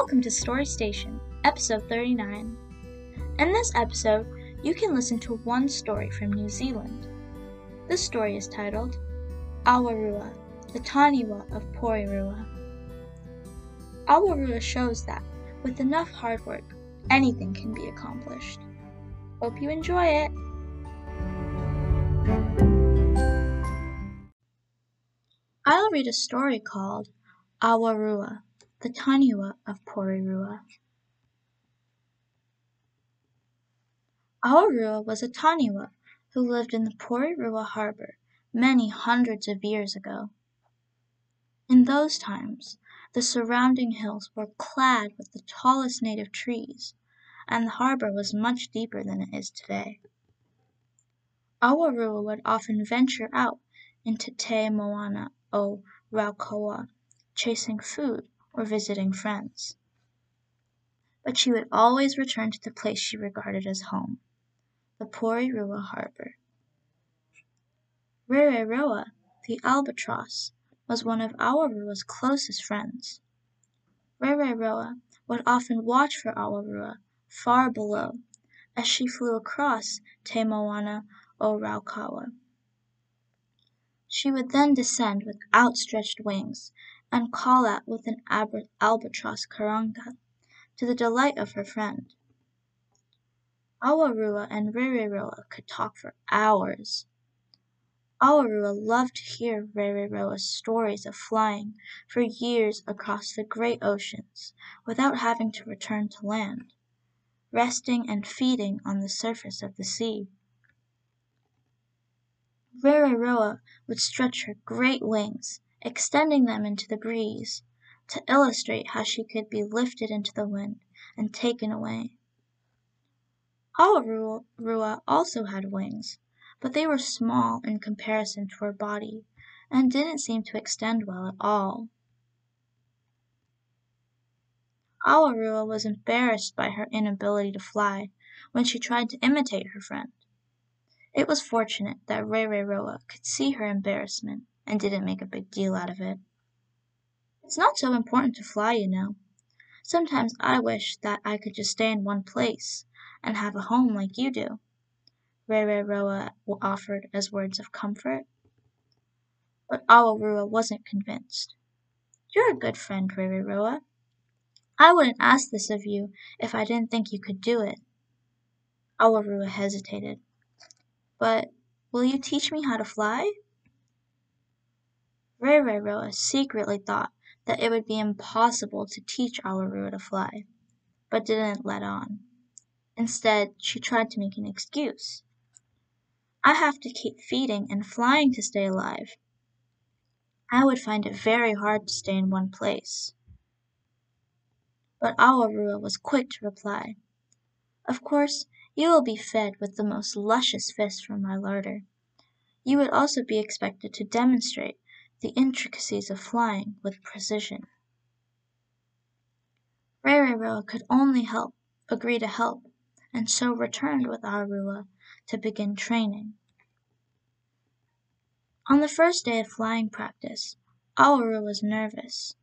Welcome to Story Station, episode 39. In this episode, you can listen to one story from New Zealand. This story is titled Awarua, the Taniwha of Porirua. Awarua shows that, with enough hard work, anything can be accomplished. Hope you enjoy it! I'll read a story called Awarua, the Taniwha of Porirua. Awarua was a Taniwha who lived in the Porirua harbor many hundreds of years ago. In those times, the surrounding hills were clad with the tallest native trees, and the harbor was much deeper than it is today. Awarua would often venture out into Te Moana o Raukawa, chasing food or visiting friends. But she would always return to the place she regarded as home, the Porirua harbor. Rereroa, the albatross, was one of Awarua's closest friends. Rereroa would often watch for Awarua far below as she flew across Te Moana o Raukawa. She would then descend with outstretched wings and call out with an albatross karanga, to the delight of her friend. Awarua and Rereroa could talk for hours. Awarua loved to hear Rereroa's stories of flying for years across the great oceans without having to return to land, resting and feeding on the surface of the sea. Rereroa would stretch her great wings, extending them into the breeze, to illustrate how she could be lifted into the wind and taken away. Awarua also had wings, but they were small in comparison to her body and didn't seem to extend well at all. Awarua was embarrassed by her inability to fly when she tried to imitate her friend. It was fortunate that Rereroa could see her embarrassment and didn't make a big deal out of it. It's not so important to fly, you know. Sometimes I wish that I could just stay in one place and have a home like you do, Rereroa offered as words of comfort. But Awarua wasn't convinced. You're a good friend, Rereroa. I wouldn't ask this of you if I didn't think you could do it. Awarua hesitated. But will you teach me how to fly? Rereroa secretly thought that it would be impossible to teach Awarua to fly, but didn't let on. Instead, she tried to make an excuse. I have to keep feeding and flying to stay alive. I would find it very hard to stay in one place. But Awarua was quick to reply. Of course, you will be fed with the most luscious fish from my larder. You would also be expected to demonstrate the intricacies of flying with precision. Rereroa could only help agree to help, and so returned with Awarua to begin training. On the first day of flying practice, Awarua was nervous,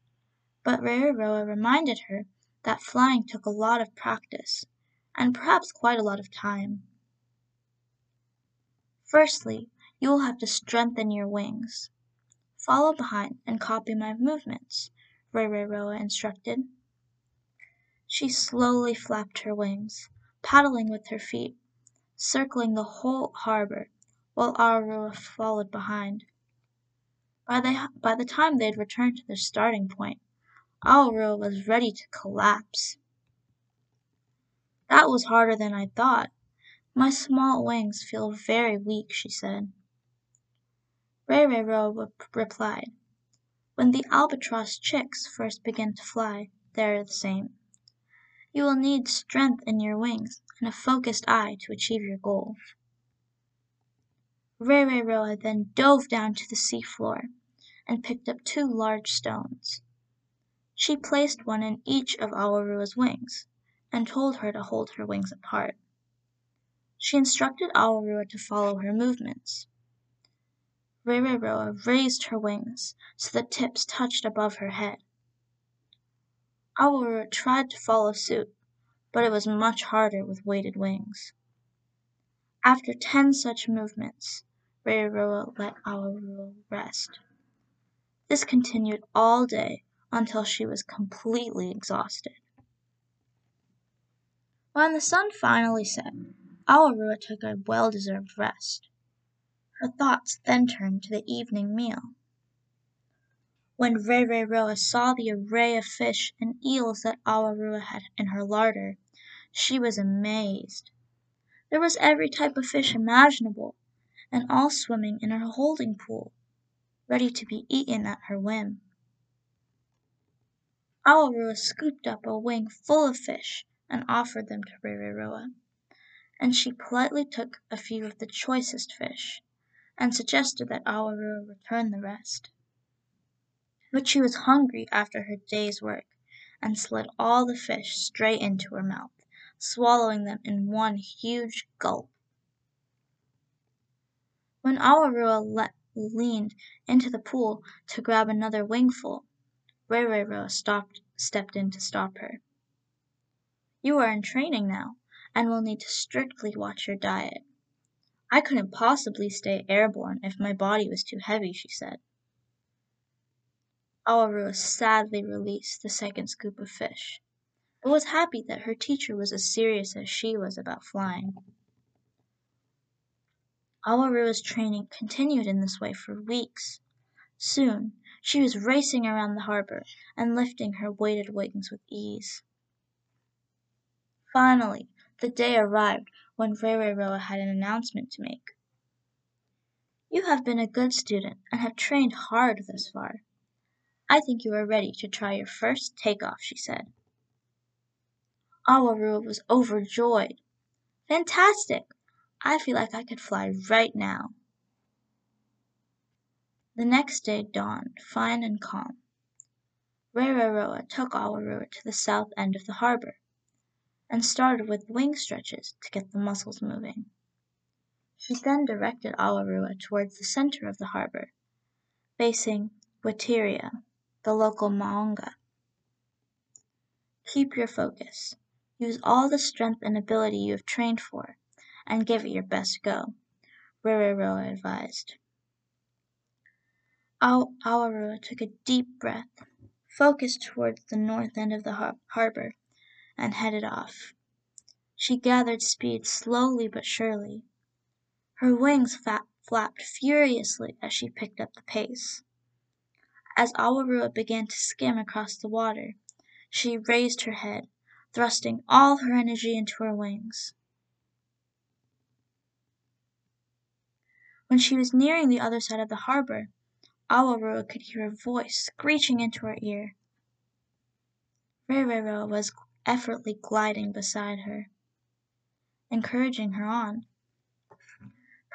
but Rereroa reminded her that flying took a lot of practice and perhaps quite a lot of time. Firstly, you will have to strengthen your wings. Follow behind and copy my movements, Rereroa instructed. She slowly flapped her wings, paddling with her feet, circling the whole harbor, while Awarua followed behind. By the, time they had returned to their starting point, Awarua was ready to collapse. That was harder than I thought. My small wings feel very weak, she said. Rereroa replied, When the albatross chicks first begin to fly, they are the same. You will need strength in your wings and a focused eye to achieve your goal. Rereroa then dove down to the sea floor and picked up two large stones. She placed one in each of Awarua's wings and told her to hold her wings apart. She instructed Awarua to follow her movements. Rereroa raised her wings so the tips touched above her head. Awarua tried to follow suit, but it was much harder with weighted wings. After ten such movements, Rereroa let Awarua rest. This continued all day until she was completely exhausted. When the sun finally set, Awarua took a well-deserved rest. Her thoughts then turned to the evening meal. When Rereroa saw the array of fish and eels that Awarua had in her larder, she was amazed. There was every type of fish imaginable, and all swimming in her holding pool, ready to be eaten at her whim. Awarua scooped up a wing full of fish and offered them to Rereroa, and she politely took a few of the choicest fish, and suggested that Awarua return the rest. But she was hungry after her day's work, and slid all the fish straight into her mouth, swallowing them in one huge gulp. When Awarua leaned into the pool to grab another wingful, Rereroa stopped, stepped in to stop her. You are in training now, and will need to strictly watch your diet. I couldn't possibly stay airborne if my body was too heavy, she said. Awarua sadly released the second scoop of fish, but was happy that her teacher was as serious as she was about flying. Awarua's training continued in this way for weeks. Soon she was racing around the harbor and lifting her weighted wings with ease. Finally, the day arrived when Rereroa had an announcement to make. You have been a good student and have trained hard thus far. I think you are ready to try your first takeoff, she said. Awarua was overjoyed. Fantastic! I feel like I could fly right now. The next day dawned fine and calm. Rereroa took Awarua to the south end of the harbor and started with wing stretches to get the muscles moving. She then directed Awarua towards the center of the harbor, facing Whitireia, the local Maunga. Keep your focus. Use all the strength and ability you have trained for, and give it your best go, Rereroa advised. Awarua took a deep breath, focused towards the north end of the har harbor, and headed off. She gathered speed slowly but surely. Her wings flapped furiously as she picked up the pace. As Awarua began to skim across the water, she raised her head, thrusting all her energy into her wings. When she was nearing the other side of the harbor, Awarua could hear a voice screeching into her ear. Rereroa was effortlessly gliding beside her, encouraging her on.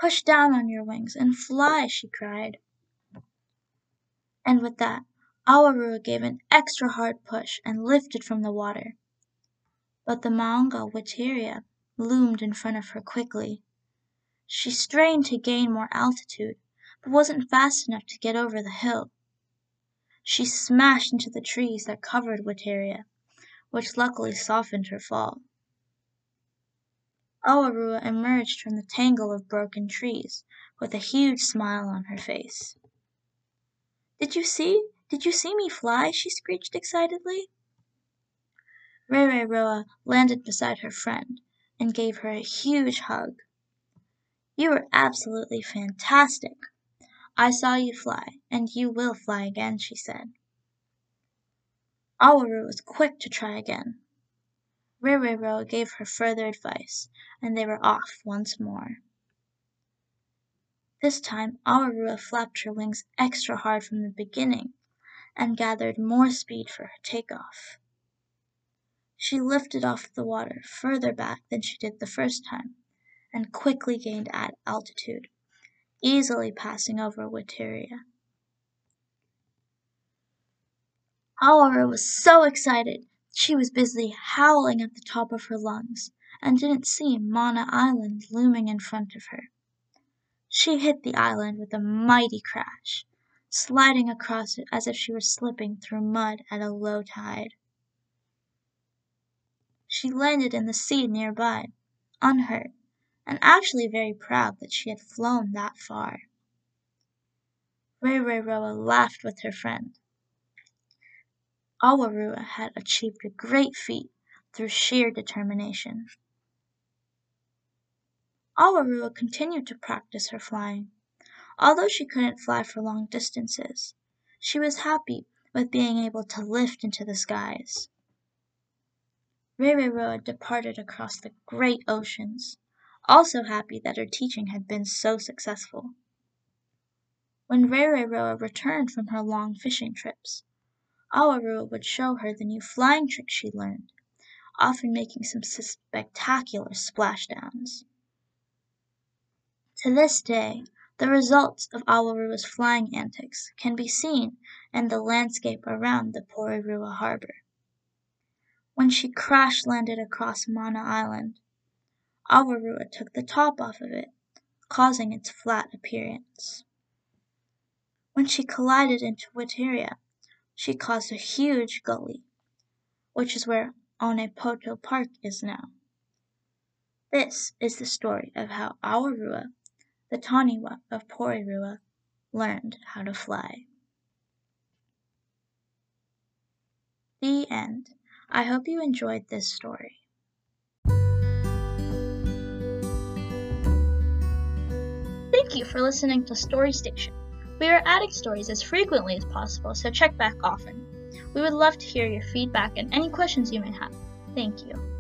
Push down on your wings and fly, she cried. And with that, Awarua gave an extra hard push and lifted from the water. But the Maunga Whitireia loomed in front of her quickly. She strained to gain more altitude, but wasn't fast enough to get over the hill. She smashed into the trees that covered Whitireia which luckily softened her fall. Awarua emerged from the tangle of broken trees with a huge smile on her face. Did you see? Did you see me fly? she screeched excitedly. Rereroa landed beside her friend and gave her a huge hug. You were absolutely fantastic. I saw you fly, and you will fly again, she said. Awarua was quick to try again. Rereroa gave her further advice, and they were off once more. This time Awarua flapped her wings extra hard from the beginning and gathered more speed for her takeoff. She lifted off the water further back than she did the first time and quickly gained altitude, easily passing over Whitireia. Awarua was so excited she was busy howling at the top of her lungs and didn't see Mana Island looming in front of her. She hit the island with a mighty crash, sliding across it as if she were slipping through mud at a low tide. she landed in the sea nearby, unhurt, and actually very proud that she had flown that far. Rereroa laughed with her friend. Awarua had achieved a great feat through sheer determination. Awarua continued to practice her flying. Although she couldn't fly for long distances, she was happy with being able to lift into the skies. Roa departed across the great oceans, also happy that her teaching had been so successful. When Roa returned from her long fishing trips, Awarua would show her the new flying tricks she learned, often making some spectacular splashdowns. To this day, the results of Awarua's flying antics can be seen in the landscape around the Porirua harbor. When she crash landed across Mana Island, Awarua took the top off of it, causing its flat appearance. When she collided into Whitireia, she caused a huge gully, which is where Onepoto Park is now. This is the story of how Awarua the Taniwha of Porirua learned how to fly. The end. I hope you enjoyed this story. Thank you for listening to Story Station. We are adding stories as frequently as possible, so check back often. We would love to hear your feedback and any questions you may have. Thank you.